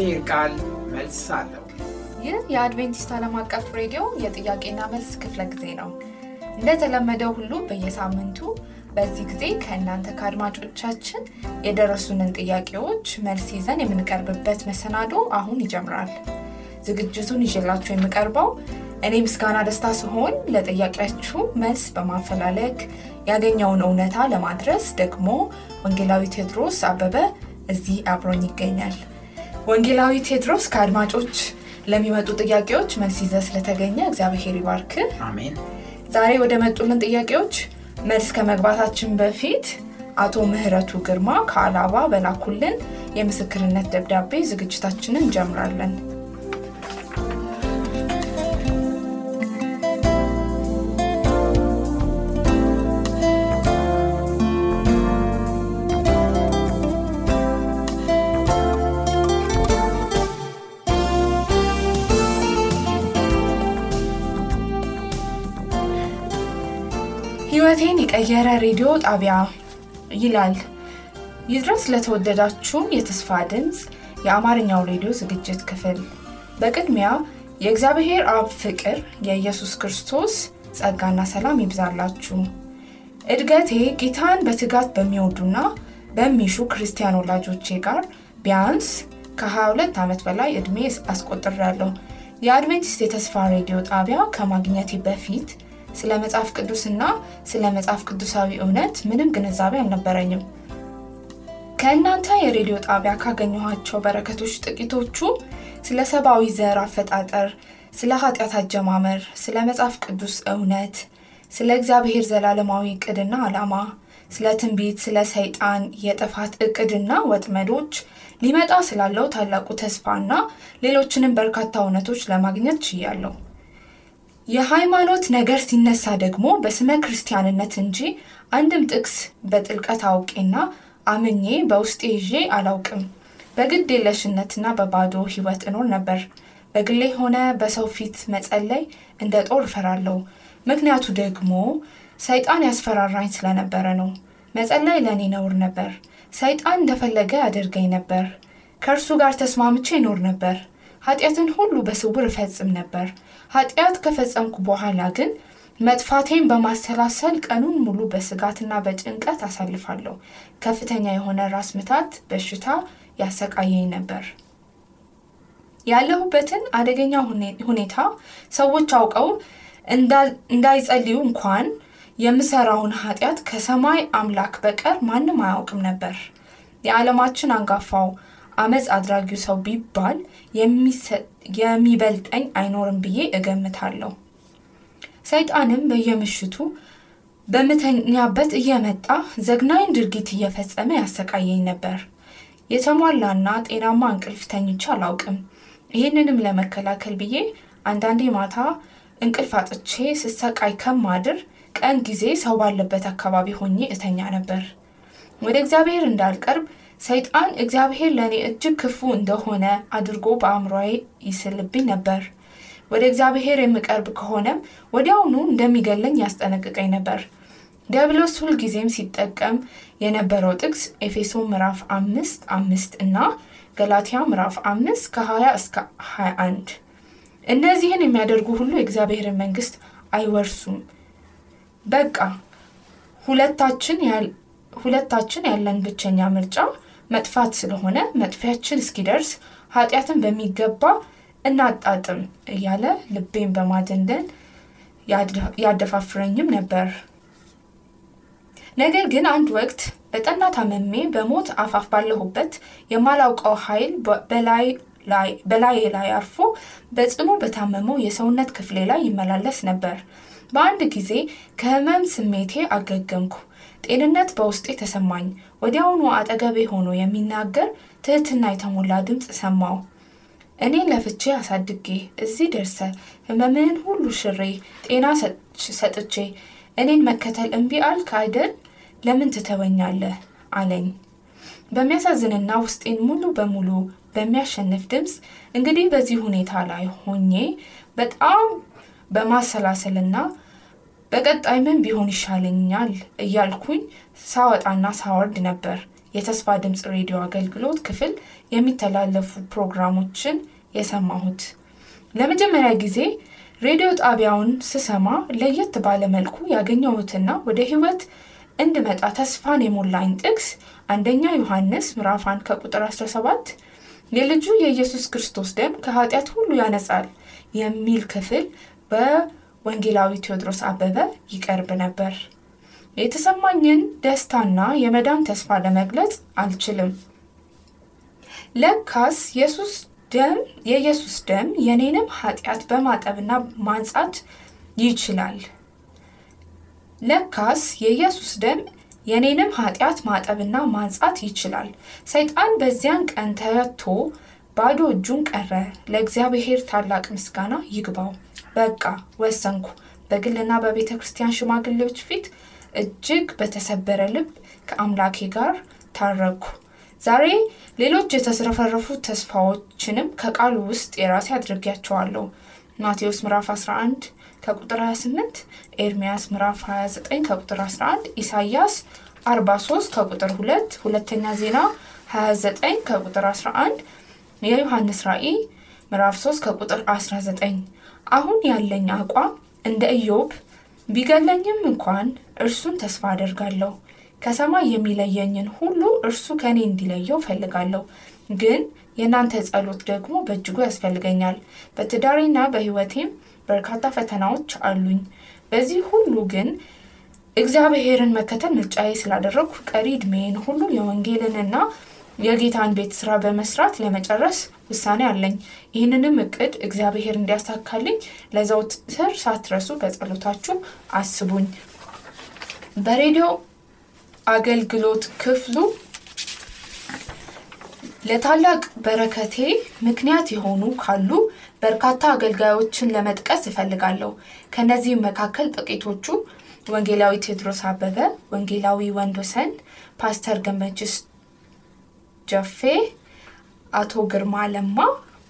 የእግዚአብሔር ቃል መልስ አለው። ይህ የአድቬንቲስት ዓለም አቀፍ ሬዲዮ የጥያቄና መልስ ክፍለ ጊዜ ነው። እንደተለመደው ሁሉ በየሳምንቱ በዚህ ጊዜ ከእናንተ ከአድማጮቻችን የደረሱንን ጥያቄዎች መልስ ይዘን የምንቀርብበት መሰናዶ አሁን ይጀምራል። ዝግጅቱን ይዤላችሁ የምቀርበው እኔ ምስጋና ደስታ ሲሆን ለጥያቄያችሁ መልስ በማፈላለግ ያገኘውን እውነታ ለማድረስ ደግሞ ወንጌላዊ ቴዎድሮስ አበበ እዚህ አብሮኝ ይገኛል። ወንጌላዊ ቴዎድሮስ ከአድማጮች ለሚመጡ ጥያቄዎች መልስ ይዘ ስለተገኘ እግዚአብሔር ይባርክ። አሜን። ዛሬ ወደ መጡልን ጥያቄዎች መልስ ከመግባታችን በፊት አቶ ምህረቱ ግርማ ከአላባ በላኩልን የምስክርነት ደብዳቤ ዝግጅታችንን እንጀምራለን። ህይወቴን የቀየረ ሬዲዮ ጣቢያ ይላል። ይድረስ ለተወደዳችሁ የተስፋ ድምፅ የአማርኛው ሬዲዮ ዝግጅት ክፍል በቅድሚያ የእግዚአብሔር አብ ፍቅር የኢየሱስ ክርስቶስ ጸጋና ሰላም ይብዛላችሁ። እድገቴ ጌታን በትጋት በሚወዱና በሚሹ ክርስቲያን ወላጆቼ ጋር ቢያንስ ከ22 ዓመት በላይ ዕድሜ አስቆጥሬያለሁ። የአድቬንቲስት የተስፋ ሬዲዮ ጣቢያ ከማግኘቴ በፊት ስለ መጽሐፍ ቅዱስና ስለ መጽሐፍ ቅዱሳዊ እውነት ምንም ግንዛቤ አልነበረኝም። ከእናንተ የሬዲዮ ጣቢያ ካገኘኋቸው በረከቶች ጥቂቶቹ ስለ ሰብአዊ ዘር አፈጣጠር፣ ስለ ኃጢአት አጀማመር፣ ስለ መጽሐፍ ቅዱስ እውነት፣ ስለ እግዚአብሔር ዘላለማዊ እቅድና ዓላማ፣ ስለ ትንቢት፣ ስለ ሰይጣን የጥፋት እቅድና ወጥመዶች፣ ሊመጣ ስላለው ታላቁ ተስፋና ሌሎችንም በርካታ እውነቶች ለማግኘት ችያለሁ። የሃይማኖት ነገር ሲነሳ ደግሞ በስመ ክርስቲያንነት እንጂ አንድም ጥቅስ በጥልቀት አውቄና አምኜ በውስጤ ይዤ አላውቅም። በግድ የለሽነትና በባዶ ህይወት እኖር ነበር። በግሌ ሆነ በሰው ፊት መጸለይ እንደ ጦር እፈራለሁ። ምክንያቱ ደግሞ ሰይጣን ያስፈራራኝ ስለነበረ ነው። መጸለይ ለእኔ ነውር ነበር። ሰይጣን እንደፈለገ ያደርገኝ ነበር። ከእርሱ ጋር ተስማምቼ ይኖር ነበር። ኃጢአትን ሁሉ በስውር እፈጽም ነበር። ኃጢአት ከፈጸምኩ በኋላ ግን መጥፋቴን በማሰላሰል ቀኑን ሙሉ በስጋትና በጭንቀት አሳልፋለሁ። ከፍተኛ የሆነ ራስ ምታት በሽታ ያሰቃየኝ ነበር። ያለሁበትን አደገኛ ሁኔታ ሰዎች አውቀው እንዳይጸልዩ እንኳን የምሰራውን ኃጢአት ከሰማይ አምላክ በቀር ማንም አያውቅም ነበር። የዓለማችን አንጋፋው አመፅ አድራጊው ሰው ቢባል የሚበልጠኝ አይኖርም ብዬ እገምታለሁ። ሰይጣንም በየምሽቱ በምተኛበት እየመጣ ዘግናኝ ድርጊት እየፈጸመ ያሰቃየኝ ነበር። የተሟላና ጤናማ እንቅልፍ ተኝቼ አላውቅም። ይህንንም ለመከላከል ብዬ አንዳንዴ ማታ እንቅልፍ አጥቼ ስሰቃይ ከማድር ቀን ጊዜ ሰው ባለበት አካባቢ ሆኜ እተኛ ነበር። ወደ እግዚአብሔር እንዳልቀርብ ሰይጣን እግዚአብሔር ለእኔ እጅግ ክፉ እንደሆነ አድርጎ በአእምሮዬ ይስልብኝ ነበር። ወደ እግዚአብሔር የምቀርብ ከሆነም ወዲያውኑ እንደሚገለኝ ያስጠነቅቀኝ ነበር። ዲያብሎስ ሁልጊዜም ሲጠቀም የነበረው ጥቅስ ኤፌሶ ምዕራፍ አምስት አምስት እና ገላትያ ምዕራፍ አምስት ከ20 እስከ 21 እነዚህን የሚያደርጉ ሁሉ የእግዚአብሔርን መንግስት አይወርሱም። በቃ ሁለታችን ያለን ብቸኛ ምርጫ መጥፋት ስለሆነ መጥፊያችን እስኪደርስ ኃጢአትን በሚገባ እናጣጥም እያለ ልቤን በማደንደን ያደፋፍረኝም ነበር። ነገር ግን አንድ ወቅት በጠና ታመሜ በሞት አፋፍ ባለሁበት የማላውቀው ኃይል በላዬ ላይ አርፎ በጽኑ በታመመው የሰውነት ክፍሌ ላይ ይመላለስ ነበር። በአንድ ጊዜ ከህመም ስሜቴ አገገምኩ። ጤንነት በውስጤ ተሰማኝ። ወዲያውኑ አጠገቤ ሆኖ የሚናገር ትህትና የተሞላ ድምፅ ሰማው። እኔ ለፍቼ አሳድጌ እዚህ ደርሰ ህመምህን ሁሉ ሽሬ ጤና ሰጥቼ እኔን መከተል እምቢ አልክ አይደል? ለምን ትተወኛለህ? አለኝ በሚያሳዝንና ውስጤን ሙሉ በሙሉ በሚያሸንፍ ድምፅ። እንግዲህ በዚህ ሁኔታ ላይ ሆኜ በጣም በማሰላሰልና በቀጣይ ምን ቢሆን ይሻለኛል እያልኩኝ ሳወጣና ሳወርድ ነበር የተስፋ ድምፅ ሬዲዮ አገልግሎት ክፍል የሚተላለፉ ፕሮግራሞችን የሰማሁት። ለመጀመሪያ ጊዜ ሬዲዮ ጣቢያውን ስሰማ ለየት ባለ መልኩ ያገኘሁትና ወደ ህይወት እንድመጣ ተስፋን የሞላኝ ጥቅስ አንደኛ ዮሐንስ ምዕራፍ 1 ከቁጥር 17 የልጁ የኢየሱስ ክርስቶስ ደም ከኃጢአት ሁሉ ያነጻል የሚል ክፍል በወንጌላዊ ቴዎድሮስ አበበ ይቀርብ ነበር። የተሰማኝን ደስታና የመዳን ተስፋ ለመግለጽ አልችልም። ለካስ ኢየሱስ ደም የኢየሱስ ደም የኔንም ኃጢአት በማጠብና ማንጻት ይችላል። ለካስ የኢየሱስ ደም የኔንም ኃጢአት ማጠብና ማንጻት ይችላል። ሰይጣን በዚያን ቀን ተረቶ ባዶ እጁን ቀረ። ለእግዚአብሔር ታላቅ ምስጋና ይግባው። በቃ ወሰንኩ። በግልና በቤተ ክርስቲያን ሽማግሌዎች ፊት እጅግ በተሰበረ ልብ ከአምላኬ ጋር ታረኩ። ዛሬ ሌሎች የተስረፈረፉ ተስፋዎችንም ከቃሉ ውስጥ የራሴ አድርጌያቸዋለሁ። ማቴዎስ ምዕራፍ 11 ከቁጥር 28፣ ኤርሚያስ ምዕራፍ 29 ከቁጥር 11፣ ኢሳይያስ 43 ከቁጥር 2፣ ሁለተኛ ዜና 29 ከቁጥር 11፣ የዮሐንስ ራእይ ምዕራፍ 3 ከቁጥር 19። አሁን ያለኝ አቋም እንደ ኢዮብ ቢገለኝም እንኳን እርሱን ተስፋ አደርጋለሁ። ከሰማይ የሚለየኝን ሁሉ እርሱ ከእኔ እንዲለየው ፈልጋለሁ። ግን የእናንተ ጸሎት ደግሞ በእጅጉ ያስፈልገኛል። በትዳሬና በሕይወቴም በርካታ ፈተናዎች አሉኝ። በዚህ ሁሉ ግን እግዚአብሔርን መከተል ምርጫዬ ስላደረግኩ ቀሪ ዕድሜን ሁሉ የወንጌልንና የጌታን ቤት ስራ በመስራት ለመጨረስ ውሳኔ አለኝ። ይህንንም እቅድ እግዚአብሔር እንዲያሳካልኝ ለዘውትር ሳትረሱ በጸሎታችሁ አስቡኝ። በሬዲዮ አገልግሎት ክፍሉ ለታላቅ በረከቴ ምክንያት የሆኑ ካሉ በርካታ አገልጋዮችን ለመጥቀስ እፈልጋለሁ። ከእነዚህም መካከል ጥቂቶቹ ወንጌላዊ ቴዎድሮስ አበበ፣ ወንጌላዊ ወንዶሰን፣ ፓስተር ገመችስ ጀፌ፣ አቶ ግርማ ለማ፣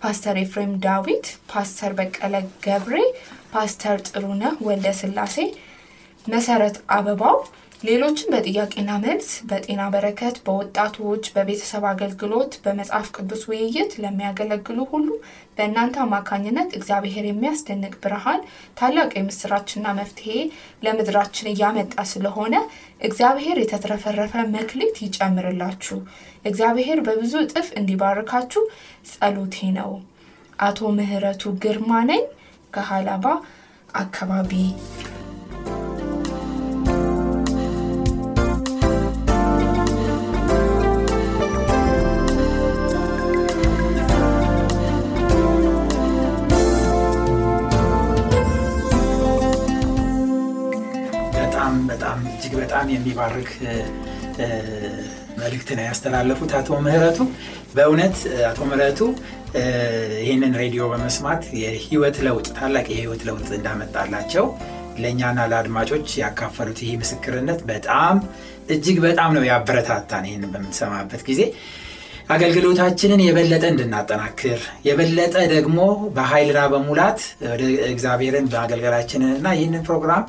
ፓስተር ኤፍሬም ዳዊት፣ ፓስተር በቀለ ገብሬ፣ ፓስተር ጥሩነህ ወልደ ስላሴ፣ መሰረት አበባው ሌሎችም በጥያቄና መልስ፣ በጤና በረከት፣ በወጣቶች፣ በቤተሰብ አገልግሎት፣ በመጽሐፍ ቅዱስ ውይይት ለሚያገለግሉ ሁሉ በእናንተ አማካኝነት እግዚአብሔር የሚያስደንቅ ብርሃን፣ ታላቅ የምስራችና መፍትሄ ለምድራችን እያመጣ ስለሆነ እግዚአብሔር የተትረፈረፈ መክሊት ይጨምርላችሁ። እግዚአብሔር በብዙ እጥፍ እንዲባርካችሁ ጸሎቴ ነው። አቶ ምህረቱ ግርማ ነኝ ከሀላባ አካባቢ። በጣም የሚባርክ መልእክት ነው ያስተላለፉት አቶ ምህረቱ። በእውነት አቶ ምህረቱ ይህንን ሬዲዮ በመስማት የህይወት ለውጥ ታላቅ የህይወት ለውጥ እንዳመጣላቸው ለእኛና ለአድማጮች ያካፈሉት ይህ ምስክርነት በጣም እጅግ በጣም ነው ያበረታታን። ይህንን በምንሰማበት ጊዜ አገልግሎታችንን የበለጠ እንድናጠናክር የበለጠ ደግሞ በኃይልና በሙላት ወደ እግዚአብሔርን በአገልገላችንንና ይህንን ፕሮግራም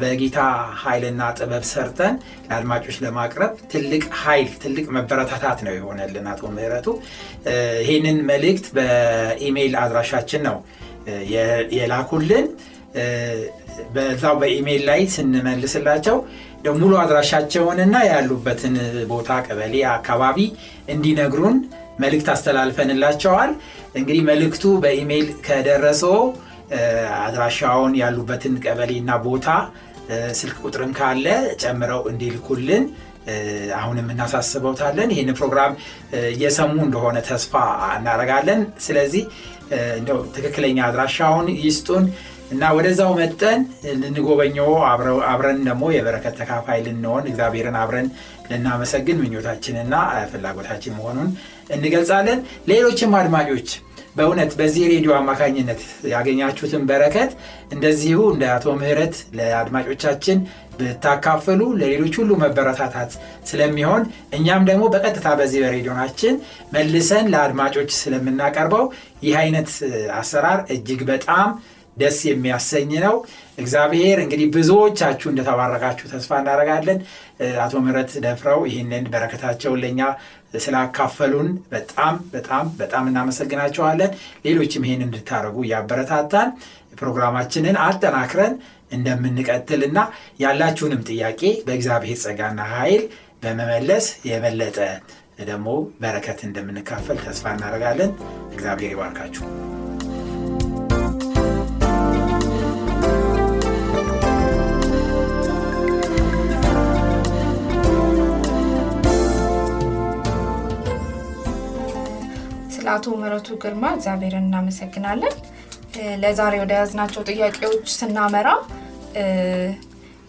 በጌታ ኃይልና ጥበብ ሰርተን ለአድማጮች ለማቅረብ ትልቅ ኃይል ትልቅ መበረታታት ነው የሆነልን አቶ ምህረቱ። ይህንን መልእክት በኢሜይል አድራሻችን ነው የላኩልን። በዛው በኢሜይል ላይ ስንመልስላቸው ሙሉ አድራሻቸውንና ያሉበትን ቦታ ቀበሌ፣ አካባቢ እንዲነግሩን መልእክት አስተላልፈንላቸዋል። እንግዲህ መልእክቱ በኢሜይል ከደረሰው አድራሻውን ያሉበትን ቀበሌና ቦታ ስልክ ቁጥርም ካለ ጨምረው እንዲልኩልን አሁንም እናሳስበውታለን። ይህን ፕሮግራም እየሰሙ እንደሆነ ተስፋ እናደርጋለን። ስለዚህ እንደው ትክክለኛ አድራሻውን ይስጡን። እና ወደዛው መጠን ልንጎበኘው አብረን ደግሞ የበረከት ተካፋይ ልንሆን እግዚአብሔርን አብረን ልናመሰግን ምኞታችንና ፍላጎታችን መሆኑን እንገልጻለን። ሌሎችም አድማጮች በእውነት በዚህ ሬዲዮ አማካኝነት ያገኛችሁትን በረከት እንደዚሁ እንደ አቶ ምህረት ለአድማጮቻችን ብታካፍሉ ለሌሎች ሁሉ መበረታታት ስለሚሆን እኛም ደግሞ በቀጥታ በዚህ በሬዲዮናችን መልሰን ለአድማጮች ስለምናቀርበው ይህ አይነት አሰራር እጅግ በጣም ደስ የሚያሰኝ ነው። እግዚአብሔር እንግዲህ ብዙዎቻችሁ እንደተባረካችሁ ተስፋ እናደርጋለን። አቶ ምህረት ደፍረው ይህንን በረከታቸውን ለእኛ ስላካፈሉን በጣም በጣም በጣም እናመሰግናቸዋለን። ሌሎችም ይህን እንድታደርጉ እያበረታታን ፕሮግራማችንን አጠናክረን እንደምንቀጥልና ያላችሁንም ጥያቄ በእግዚአብሔር ጸጋና ኃይል በመመለስ የበለጠ ደግሞ በረከት እንደምንካፈል ተስፋ እናደርጋለን። እግዚአብሔር ይባርካችሁ። ስለ አቶ ምህረቱ ግርማ እግዚአብሔርን እናመሰግናለን። ለዛሬ ወደ ያዝናቸው ጥያቄዎች ስናመራ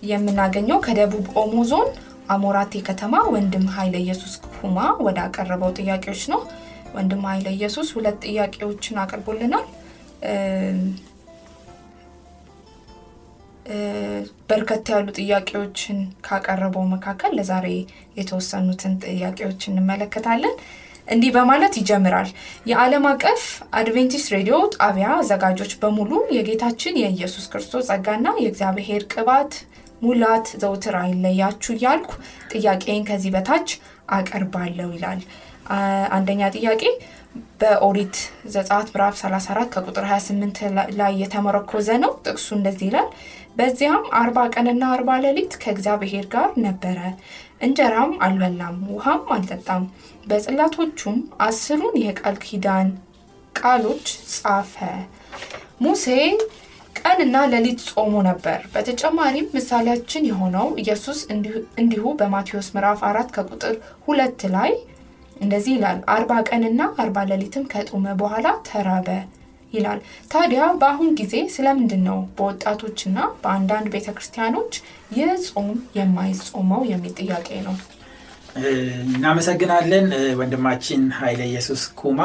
የምናገኘው ከደቡብ ኦሞ ዞን አሞራቴ ከተማ ወንድም ኃይለ ኢየሱስ ኩማ ወደ አቀረበው ጥያቄዎች ነው። ወንድም ኃይለ ኢየሱስ ሁለት ጥያቄዎችን አቅርቦልናል። በርከት ያሉ ጥያቄዎችን ካቀረበው መካከል ለዛሬ የተወሰኑትን ጥያቄዎች እንመለከታለን። እንዲህ በማለት ይጀምራል። የዓለም አቀፍ አድቬንቲስት ሬዲዮ ጣቢያ አዘጋጆች በሙሉ የጌታችን የኢየሱስ ክርስቶስ ጸጋና የእግዚአብሔር ቅባት ሙላት ዘውትር አይለያችሁ እያልኩ ጥያቄን ከዚህ በታች አቀርባለሁ ይላል። አንደኛ ጥያቄ በኦሪት ዘጸአት ምዕራፍ 34 ከቁጥር 28 ላይ የተመረኮዘ ነው። ጥቅሱ እንደዚህ ይላል። በዚያም አርባ ቀንና አርባ ሌሊት ከእግዚአብሔር ጋር ነበረ፣ እንጀራም አልበላም፣ ውሃም አልጠጣም። በጽላቶቹም አስሩን የቃል ኪዳን ቃሎች ጻፈ። ሙሴ ቀንና ሌሊት ጾሙ ነበር። በተጨማሪም ምሳሌያችን የሆነው ኢየሱስ እንዲሁ በማቴዎስ ምዕራፍ አራት ከቁጥር ሁለት ላይ እንደዚህ ይላል፣ አርባ ቀንና አርባ ሌሊትም ከጦመ በኋላ ተራበ ይላል። ታዲያ በአሁን ጊዜ ስለምንድን ነው በወጣቶችና በአንዳንድ ቤተ ክርስቲያኖች ይህ ጾም የማይጾመው የሚል ጥያቄ ነው። እናመሰግናለን ወንድማችን ኃይለ ኢየሱስ ኩማ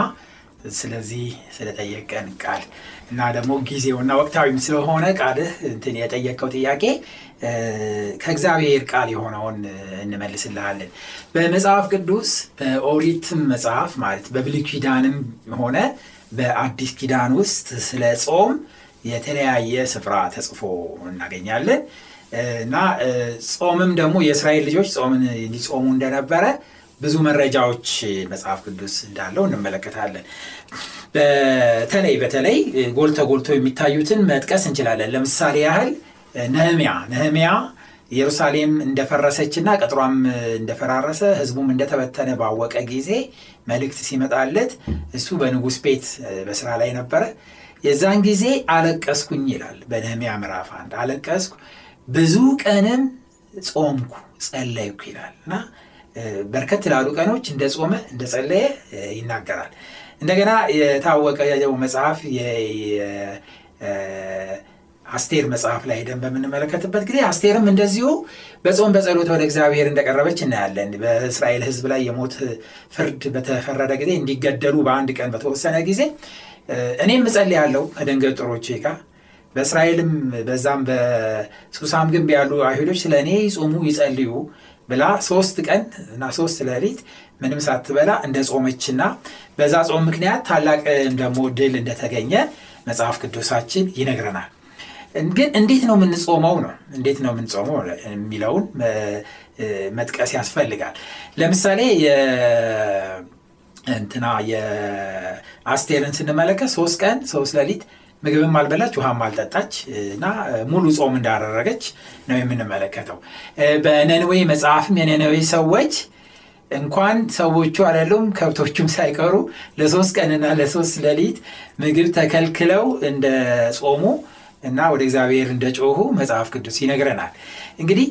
ስለዚህ ስለጠየቀን ቃል እና ደግሞ ጊዜውና ወቅታዊም ስለሆነ ቃልህ እንትን የጠየቀው ጥያቄ ከእግዚአብሔር ቃል የሆነውን እንመልስልሃለን። በመጽሐፍ ቅዱስ በኦሪትም መጽሐፍ ማለት በብሉይ ኪዳንም ሆነ በአዲስ ኪዳን ውስጥ ስለ ጾም የተለያየ ስፍራ ተጽፎ እናገኛለን እና ጾምም ደግሞ የእስራኤል ልጆች ጾምን ሊጾሙ እንደነበረ ብዙ መረጃዎች መጽሐፍ ቅዱስ እንዳለው እንመለከታለን። በተለይ በተለይ ጎልተ ጎልቶ የሚታዩትን መጥቀስ እንችላለን። ለምሳሌ ያህል ነህሚያ ነህሚያ ኢየሩሳሌም እንደፈረሰችና ቅጥሯም እንደፈራረሰ ሕዝቡም እንደተበተነ ባወቀ ጊዜ መልእክት ሲመጣለት እሱ በንጉሥ ቤት በስራ ላይ ነበረ። የዛን ጊዜ አለቀስኩኝ ይላል በነህሚያ ምዕራፍ አንድ አለቀስኩ፣ ብዙ ቀንም ጾምኩ፣ ጸለይኩ ይላል እና በርከት ላሉ ቀኖች እንደ ጾመ እንደ ጸለየ ይናገራል። እንደገና የታወቀ መጽሐፍ አስቴር መጽሐፍ ላይ ሄደን በምንመለከትበት ጊዜ አስቴርም እንደዚሁ በጾም በጸሎት ወደ እግዚአብሔር እንደቀረበች እናያለን። በእስራኤል ሕዝብ ላይ የሞት ፍርድ በተፈረደ ጊዜ እንዲገደሉ በአንድ ቀን በተወሰነ ጊዜ እኔም እጸልያለሁ ከደንገጥሮቼ ጋር በእስራኤልም በዛም በሱሳም ግንብ ያሉ አይሁዶች ስለ እኔ ይጾሙ ይጸልዩ ብላ ሶስት ቀን እና ሶስት ሌሊት ምንም ሳትበላ እንደ ጾመችና በዛ ጾም ምክንያት ታላቅ ደግሞ ድል እንደተገኘ መጽሐፍ ቅዱሳችን ይነግረናል። ግን እንዴት ነው የምንጾመው ነው እንዴት ነው የምንጾመው የሚለውን መጥቀስ ያስፈልጋል። ለምሳሌ እንትና የአስቴርን ስንመለከት ሶስት ቀን ሶስት ሌሊት ምግብም አልበላች ውሃም አልጠጣች እና ሙሉ ጾም እንዳደረገች ነው የምንመለከተው። በነነዌ መጽሐፍም የነነዌ ሰዎች እንኳን ሰዎቹ አይደሉም ከብቶቹም ሳይቀሩ ለሶስት ቀንና ለሶስት ሌሊት ምግብ ተከልክለው እንደ ጾሙ እና ወደ እግዚአብሔር እንደ ጮሁ መጽሐፍ ቅዱስ ይነግረናል። እንግዲህ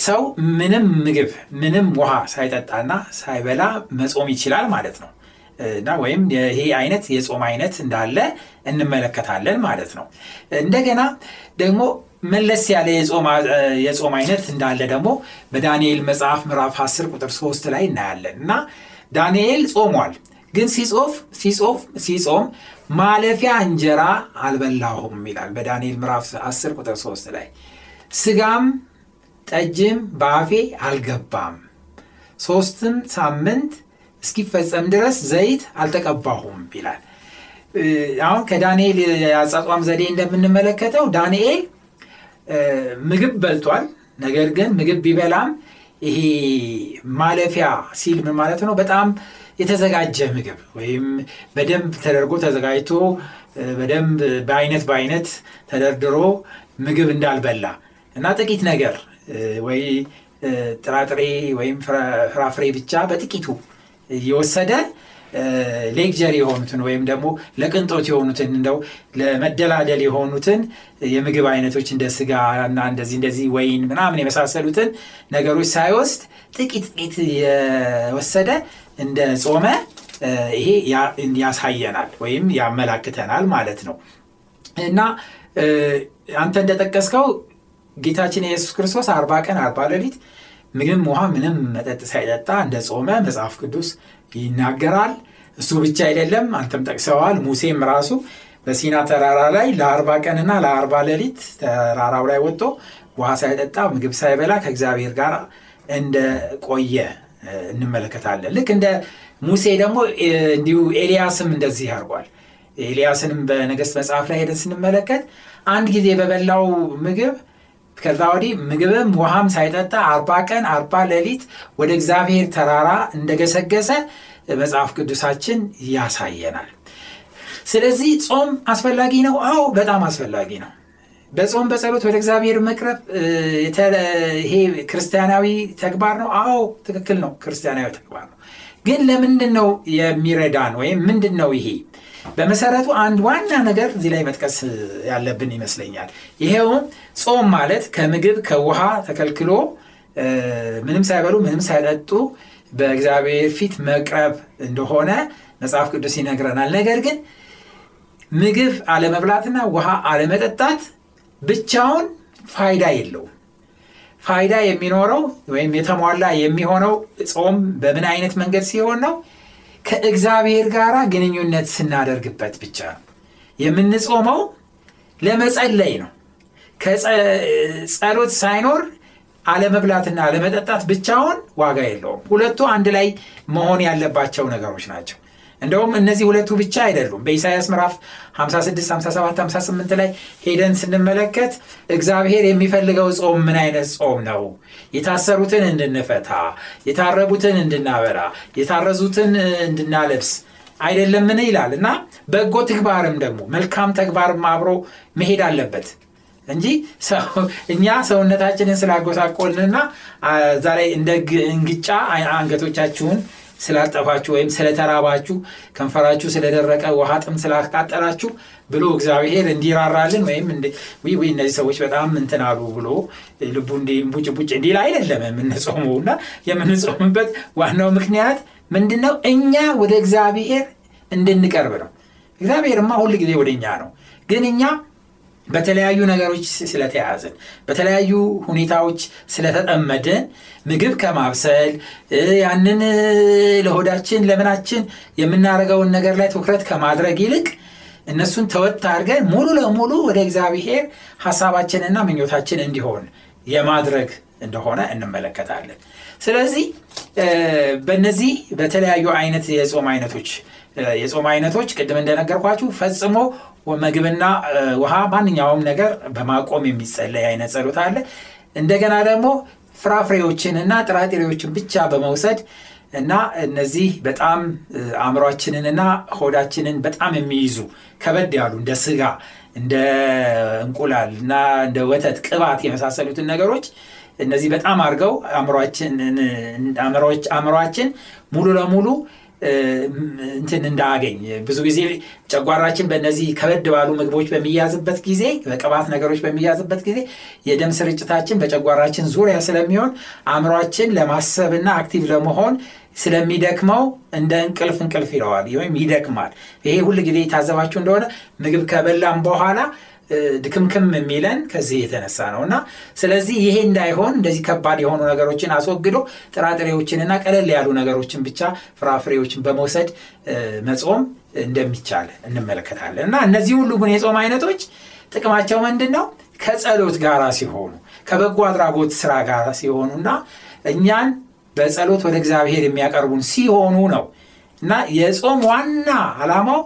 ሰው ምንም ምግብ ምንም ውሃ ሳይጠጣና ሳይበላ መጾም ይችላል ማለት ነው። እና ወይም ይሄ አይነት የጾም አይነት እንዳለ እንመለከታለን ማለት ነው። እንደገና ደግሞ መለስ ያለ የጾም አይነት እንዳለ ደግሞ በዳንኤል መጽሐፍ ምዕራፍ 10 ቁጥር 3 ላይ እናያለን እና ዳንኤል ጾሟል፣ ግን ሲጾፍ ሲጾፍ ሲጾም ማለፊያ እንጀራ አልበላሁም ይላል በዳንኤል ምዕራፍ 10 ቁጥር 3 ላይ ስጋም ጠጅም በአፌ አልገባም ሶስትም ሳምንት እስኪፈጸም ድረስ ዘይት አልተቀባሁም ይላል። አሁን ከዳንኤል የአጻጿም ዘዴ እንደምንመለከተው ዳንኤል ምግብ በልቷል። ነገር ግን ምግብ ቢበላም ይሄ ማለፊያ ሲል ምን ማለት ነው? በጣም የተዘጋጀ ምግብ ወይም በደንብ ተደርጎ ተዘጋጅቶ በደንብ በአይነት በአይነት ተደርድሮ ምግብ እንዳልበላ እና ጥቂት ነገር ወይ ጥራጥሬ ወይም ፍራፍሬ ብቻ በጥቂቱ እየወሰደ ሌክጀር የሆኑትን ወይም ደግሞ ለቅንጦት የሆኑትን እንደው ለመደላደል የሆኑትን የምግብ አይነቶች እንደ ስጋ እና እንደዚህ እንደዚህ ወይን ምናምን የመሳሰሉትን ነገሮች ሳይወስድ ጥቂት ጥቂት የወሰደ እንደ ጾመ ይሄ ያሳየናል ወይም ያመላክተናል ማለት ነው። እና አንተ እንደጠቀስከው ጌታችን የኢየሱስ ክርስቶስ አርባ ቀን አርባ ሌሊት ምግብም ውሃ ምንም መጠጥ ሳይጠጣ እንደ ጾመ መጽሐፍ ቅዱስ ይናገራል። እሱ ብቻ አይደለም፣ አንተም ጠቅሰዋል። ሙሴም ራሱ በሲና ተራራ ላይ ለአርባ ቀንና ለአርባ ሌሊት ተራራው ላይ ወጥቶ ውሃ ሳይጠጣ ምግብ ሳይበላ ከእግዚአብሔር ጋር እንደቆየ እንመለከታለን። ልክ እንደ ሙሴ ደግሞ እንዲሁ ኤልያስም እንደዚህ አድርጓል። ኤልያስንም በነገሥት መጽሐፍ ላይ ሄደን ስንመለከት አንድ ጊዜ በበላው ምግብ ከዛ ወዲህ ምግብም ውሃም ሳይጠጣ አርባ ቀን አርባ ሌሊት ወደ እግዚአብሔር ተራራ እንደገሰገሰ መጽሐፍ ቅዱሳችን ያሳየናል። ስለዚህ ጾም አስፈላጊ ነው። አዎ በጣም አስፈላጊ ነው። በጾም በጸሎት ወደ እግዚአብሔር መቅረብ ይሄ ክርስቲያናዊ ተግባር ነው። አዎ ትክክል ነው፣ ክርስቲያናዊ ተግባር ነው። ግን ለምንድን ነው የሚረዳን ወይም ምንድን ነው ይሄ? በመሰረቱ አንድ ዋና ነገር እዚህ ላይ መጥቀስ ያለብን ይመስለኛል። ይሄውም ጾም ማለት ከምግብ ከውሃ ተከልክሎ ምንም ሳይበሉ ምንም ሳይጠጡ በእግዚአብሔር ፊት መቅረብ እንደሆነ መጽሐፍ ቅዱስ ይነግረናል። ነገር ግን ምግብ አለመብላትና ውሃ አለመጠጣት ብቻውን ፋይዳ የለውም። ፋይዳ የሚኖረው ወይም የተሟላ የሚሆነው ጾም በምን አይነት መንገድ ሲሆን ነው? ከእግዚአብሔር ጋር ግንኙነት ስናደርግበት ብቻ ነው። የምንጾመው ለመጸለይ ነው። ከጸሎት ሳይኖር አለመብላትና አለመጠጣት ብቻውን ዋጋ የለውም። ሁለቱ አንድ ላይ መሆን ያለባቸው ነገሮች ናቸው። እንደውም እነዚህ ሁለቱ ብቻ አይደሉም። በኢሳያስ ምዕራፍ 56፣ 57፣ 58 ላይ ሄደን ስንመለከት እግዚአብሔር የሚፈልገው ጾም ምን አይነት ጾም ነው? የታሰሩትን እንድንፈታ፣ የታረቡትን እንድናበላ፣ የታረዙትን እንድናለብስ አይደለምን ይላል እና በጎ ተግባርም ደግሞ መልካም ተግባርም አብሮ መሄድ አለበት እንጂ እኛ ሰውነታችንን ስላጎሳቆልንና እዛ ላይ እንደ እንግጫ አንገቶቻችሁን ስላጠፋችሁ ወይም ስለተራባችሁ ከንፈራችሁ ስለደረቀ ውሃ ጥም ስላቃጠላችሁ ብሎ እግዚአብሔር እንዲራራልን ወይም ወይ እነዚህ ሰዎች በጣም እንትን አሉ ብሎ ልቡ ቡጭ ቡጭ እንዲል አይደለም የምንጾመው እና የምንጾምበት ዋናው ምክንያት ምንድን ነው? እኛ ወደ እግዚአብሔር እንድንቀርብ ነው። እግዚአብሔርማ ሁል ጊዜ ወደ እኛ ነው። ግን እኛ በተለያዩ ነገሮች ስለተያያዝን በተለያዩ ሁኔታዎች ስለተጠመድን ምግብ ከማብሰል ያንን ለሆዳችን ለምናችን የምናደርገውን ነገር ላይ ትኩረት ከማድረግ ይልቅ እነሱን ተወት አድርገን ሙሉ ለሙሉ ወደ እግዚአብሔር ሀሳባችንና ምኞታችን እንዲሆን የማድረግ እንደሆነ እንመለከታለን። ስለዚህ በእነዚህ በተለያዩ አይነት የጾም አይነቶች የጾም አይነቶች ቅድም እንደነገርኳችሁ ፈጽሞ ምግብና ውሃ ማንኛውም ነገር በማቆም የሚጸለይ አይነት ጸሎት አለ። እንደገና ደግሞ ፍራፍሬዎችን እና ጥራጥሬዎችን ብቻ በመውሰድ እና እነዚህ በጣም አእምሯችንንና ሆዳችንን በጣም የሚይዙ ከበድ ያሉ እንደ ስጋ፣ እንደ እንቁላል እና እንደ ወተት፣ ቅባት የመሳሰሉትን ነገሮች እነዚህ በጣም አድርገው አእምሯችን ሙሉ ለሙሉ እንትን እንዳያገኝ ብዙ ጊዜ ጨጓራችን በእነዚህ ከበድ ባሉ ምግቦች በሚያዝበት ጊዜ በቅባት ነገሮች በሚያዝበት ጊዜ የደም ስርጭታችን በጨጓራችን ዙሪያ ስለሚሆን አእምሯችን ለማሰብና active ለመሆን ስለሚደክመው እንደ እንቅልፍ እንቅልፍ ይለዋል ወይም ይደክማል። ይሄ ሁል ጊዜ የታዘባችሁ እንደሆነ ምግብ ከበላም በኋላ ድክምክም የሚለን ከዚህ የተነሳ ነው እና ስለዚህ ይሄ እንዳይሆን እንደዚህ ከባድ የሆኑ ነገሮችን አስወግዶ ጥራጥሬዎችንና ቀለል ያሉ ነገሮችን ብቻ ፍራፍሬዎችን በመውሰድ መጾም እንደሚቻል እንመለከታለን እና እነዚህ ሁሉ ግን የጾም አይነቶች ጥቅማቸው ምንድን ነው? ከጸሎት ጋር ሲሆኑ ከበጎ አድራጎት ስራ ጋር ሲሆኑና እኛን በጸሎት ወደ እግዚአብሔር የሚያቀርቡን ሲሆኑ ነው እና የጾም ዋና ዓላማው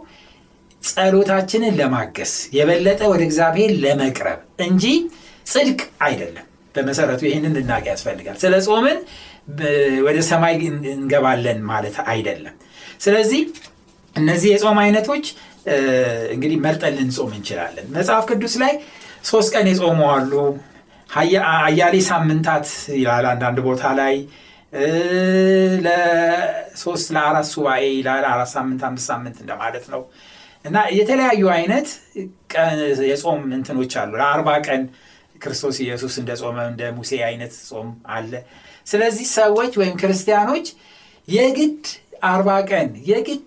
ጸሎታችንን ለማገስ የበለጠ ወደ እግዚአብሔር ለመቅረብ እንጂ ጽድቅ አይደለም። በመሰረቱ ይህንን ልናቅ ያስፈልጋል። ስለ ጾምን ወደ ሰማይ እንገባለን ማለት አይደለም። ስለዚህ እነዚህ የጾም አይነቶች እንግዲህ መርጠን ልንጾም እንችላለን። መጽሐፍ ቅዱስ ላይ ሶስት ቀን የጾሙ አሉ። አያሌ ሳምንታት ይላል አንዳንድ ቦታ ላይ ለሶስት ለአራት ሱባኤ ይላል። አራት ሳምንት አምስት ሳምንት እንደማለት ነው። እና የተለያዩ አይነት የጾም እንትኖች አሉ። ለአርባ ቀን ክርስቶስ ኢየሱስ እንደ ጾመ እንደ ሙሴ አይነት ጾም አለ። ስለዚህ ሰዎች ወይም ክርስቲያኖች የግድ አርባ ቀን የግድ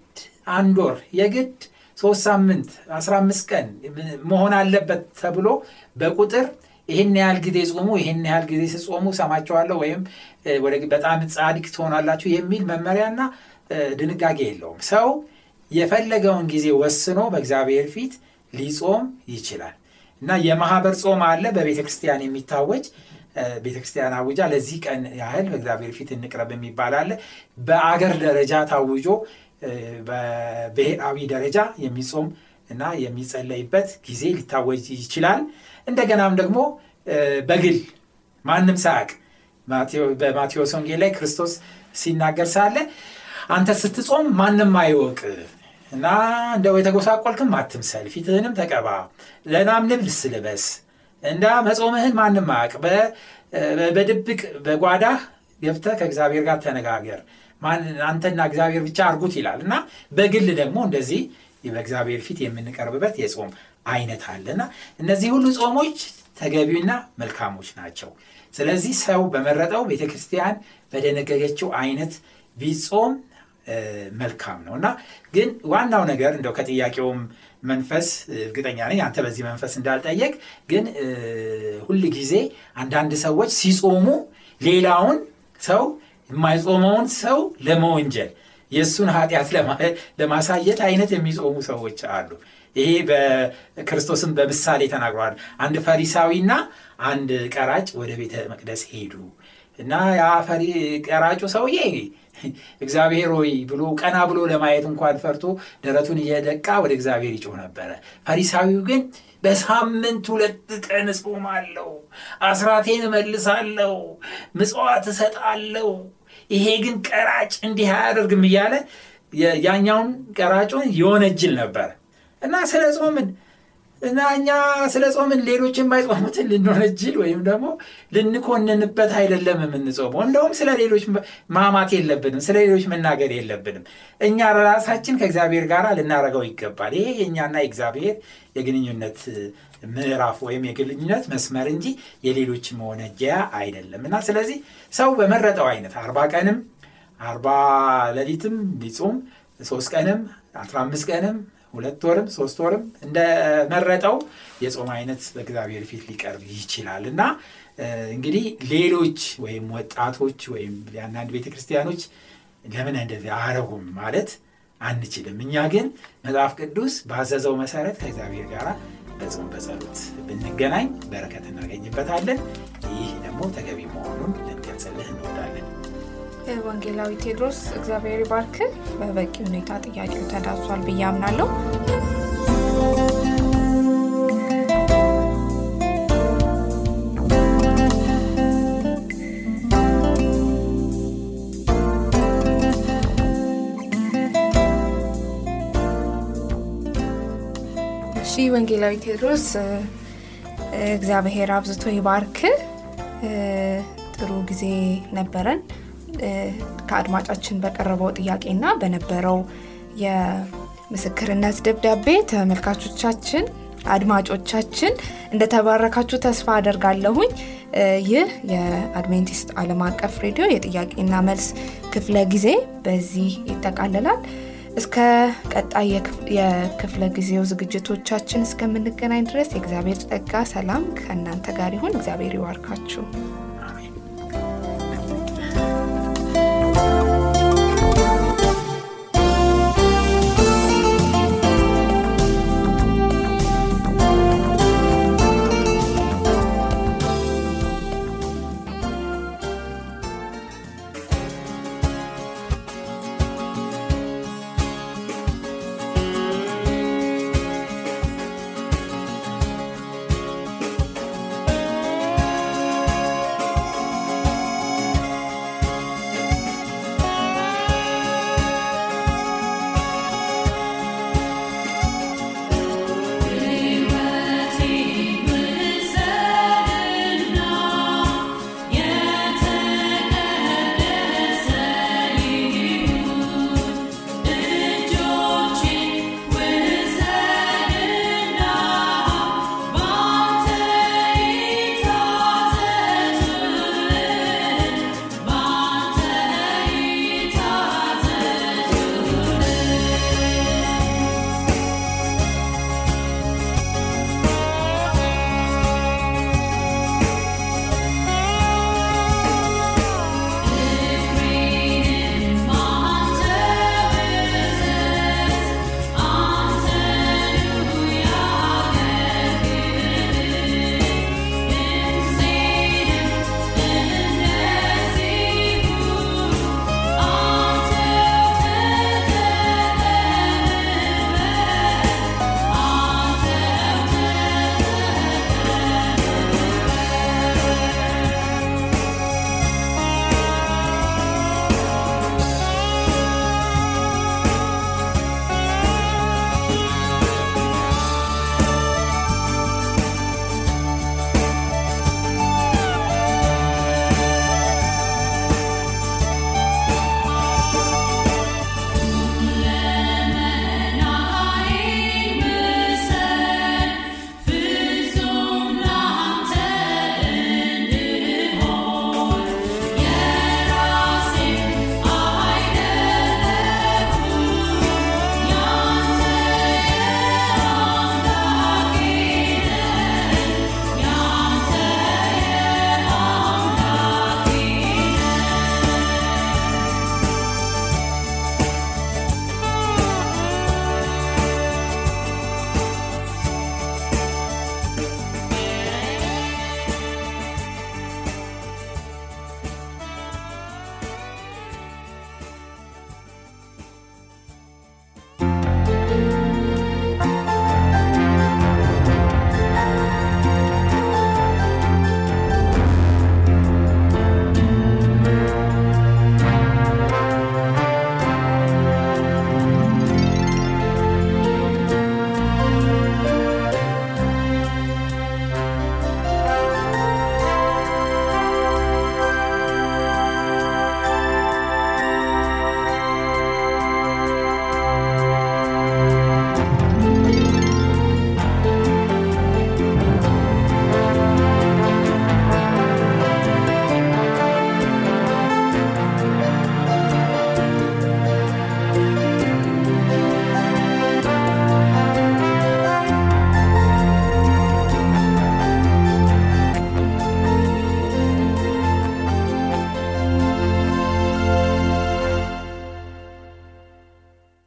አንድ ወር የግድ ሶስት ሳምንት አስራ አምስት ቀን መሆን አለበት ተብሎ በቁጥር ይህን ያህል ጊዜ ጾሙ፣ ይህን ያህል ጊዜ ስጾሙ ሰማቸዋለሁ ወይም በጣም ጻድቅ ትሆናላችሁ የሚል መመሪያና ድንጋጌ የለውም። ሰው የፈለገውን ጊዜ ወስኖ በእግዚአብሔር ፊት ሊጾም ይችላል እና የማህበር ጾም አለ በቤተ ክርስቲያን የሚታወጅ ቤተ ክርስቲያን አውጃ ለዚህ ቀን ያህል በእግዚአብሔር ፊት እንቅረብ የሚባል አለ። በአገር ደረጃ ታውጆ በብሔራዊ ደረጃ የሚጾም እና የሚጸለይበት ጊዜ ሊታወጅ ይችላል። እንደገናም ደግሞ በግል ማንም ሳያውቅ በማቴዎስ ወንጌል ላይ ክርስቶስ ሲናገር ሳለ አንተ ስትጾም ማንም አይወቅ እና እንደው የተጎሳቆልክም አትምሰል፣ ፊትህንም ተቀባ፣ ለናም ልብስ ልበስ፣ እንዳ መጾምህን ማንም አያውቅ፣ በድብቅ በጓዳህ ገብተህ ከእግዚአብሔር ጋር ተነጋገር፣ አንተና እግዚአብሔር ብቻ አርጉት ይላል። እና በግል ደግሞ እንደዚህ በእግዚአብሔር ፊት የምንቀርብበት የጾም አይነት አለና እነዚህ ሁሉ ጾሞች ተገቢና መልካሞች ናቸው። ስለዚህ ሰው በመረጠው ቤተ ክርስቲያን በደነገገችው አይነት ቢጾም መልካም ነው እና ግን ዋናው ነገር እንደው ከጥያቄውም መንፈስ እርግጠኛ ነኝ አንተ በዚህ መንፈስ እንዳልጠየቅ፣ ግን ሁል ጊዜ አንዳንድ ሰዎች ሲጾሙ ሌላውን ሰው የማይጾመውን ሰው ለመወንጀል የእሱን ኃጢአት ለማሳየት አይነት የሚጾሙ ሰዎች አሉ። ይሄ በክርስቶስን በምሳሌ ተናግረዋል። አንድ ፈሪሳዊና አንድ ቀራጭ ወደ ቤተ መቅደስ ሄዱ እና ያ ቀራጩ ሰውዬ እግዚአብሔር ሆይ ብሎ ቀና ብሎ ለማየት እንኳን ፈርቶ ደረቱን እየደቃ ወደ እግዚአብሔር ይጮህ ነበረ። ፈሪሳዊው ግን በሳምንት ሁለት ቀን እጾማለሁ፣ አስራቴን እመልሳለሁ፣ ምጽዋት እሰጣለሁ፣ ይሄ ግን ቀራጭ እንዲህ አያደርግም እያለ ያኛውን ቀራጩን ይወነጅል ነበር እና ስለ ጾምን እና እኛ ስለ ጾምን ሌሎች የማይጾሙትን ልንወነጅል ወይም ደግሞ ልንኮንንበት አይደለም የምንጾመው። እንደውም ስለ ሌሎች ማማት የለብንም፣ ስለ ሌሎች መናገር የለብንም። እኛ ራሳችን ከእግዚአብሔር ጋር ልናደርገው ይገባል። ይሄ የእኛና የእግዚአብሔር የግንኙነት ምዕራፍ ወይም የግንኙነት መስመር እንጂ የሌሎች መወነጀያ አይደለም እና ስለዚህ ሰው በመረጠው አይነት አርባ ቀንም አርባ ሌሊትም ቢጾም ሶስት ቀንም አስራ አምስት ቀንም ሁለት ወርም ሶስት ወርም እንደመረጠው የጾም አይነት በእግዚአብሔር ፊት ሊቀርብ ይችላል እና እንግዲህ ሌሎች ወይም ወጣቶች ወይም አንዳንድ ቤተ ክርስቲያኖች ለምን እንደዚህ አረጉም ማለት አንችልም። እኛ ግን መጽሐፍ ቅዱስ ባዘዘው መሰረት ከእግዚአብሔር ጋር በጾም በጸሎት ብንገናኝ በረከት እናገኝበታለን። ይህ ደግሞ ተገቢ መሆኑን ወንጌላዊ ቴዎድሮስ እግዚአብሔር ይባርክ። በበቂ ሁኔታ ጥያቄው ተዳሷል ብዬ አምናለሁ። እሺ ወንጌላዊ ቴዎድሮስ እግዚአብሔር አብዝቶ ይባርክ። ጥሩ ጊዜ ነበረን። ከአድማጫችን በቀረበው ጥያቄና በነበረው የምስክርነት ደብዳቤ ተመልካቾቻችን አድማጮቻችን እንደተባረካችሁ ተስፋ አደርጋለሁኝ። ይህ የአድቬንቲስት ዓለም አቀፍ ሬዲዮ የጥያቄና መልስ ክፍለ ጊዜ በዚህ ይጠቃልላል። እስከ ቀጣይ የክፍለ ጊዜው ዝግጅቶቻችን እስከምንገናኝ ድረስ የእግዚአብሔር ጸጋ፣ ሰላም ከእናንተ ጋር ይሁን። እግዚአብሔር ይባርካችሁ።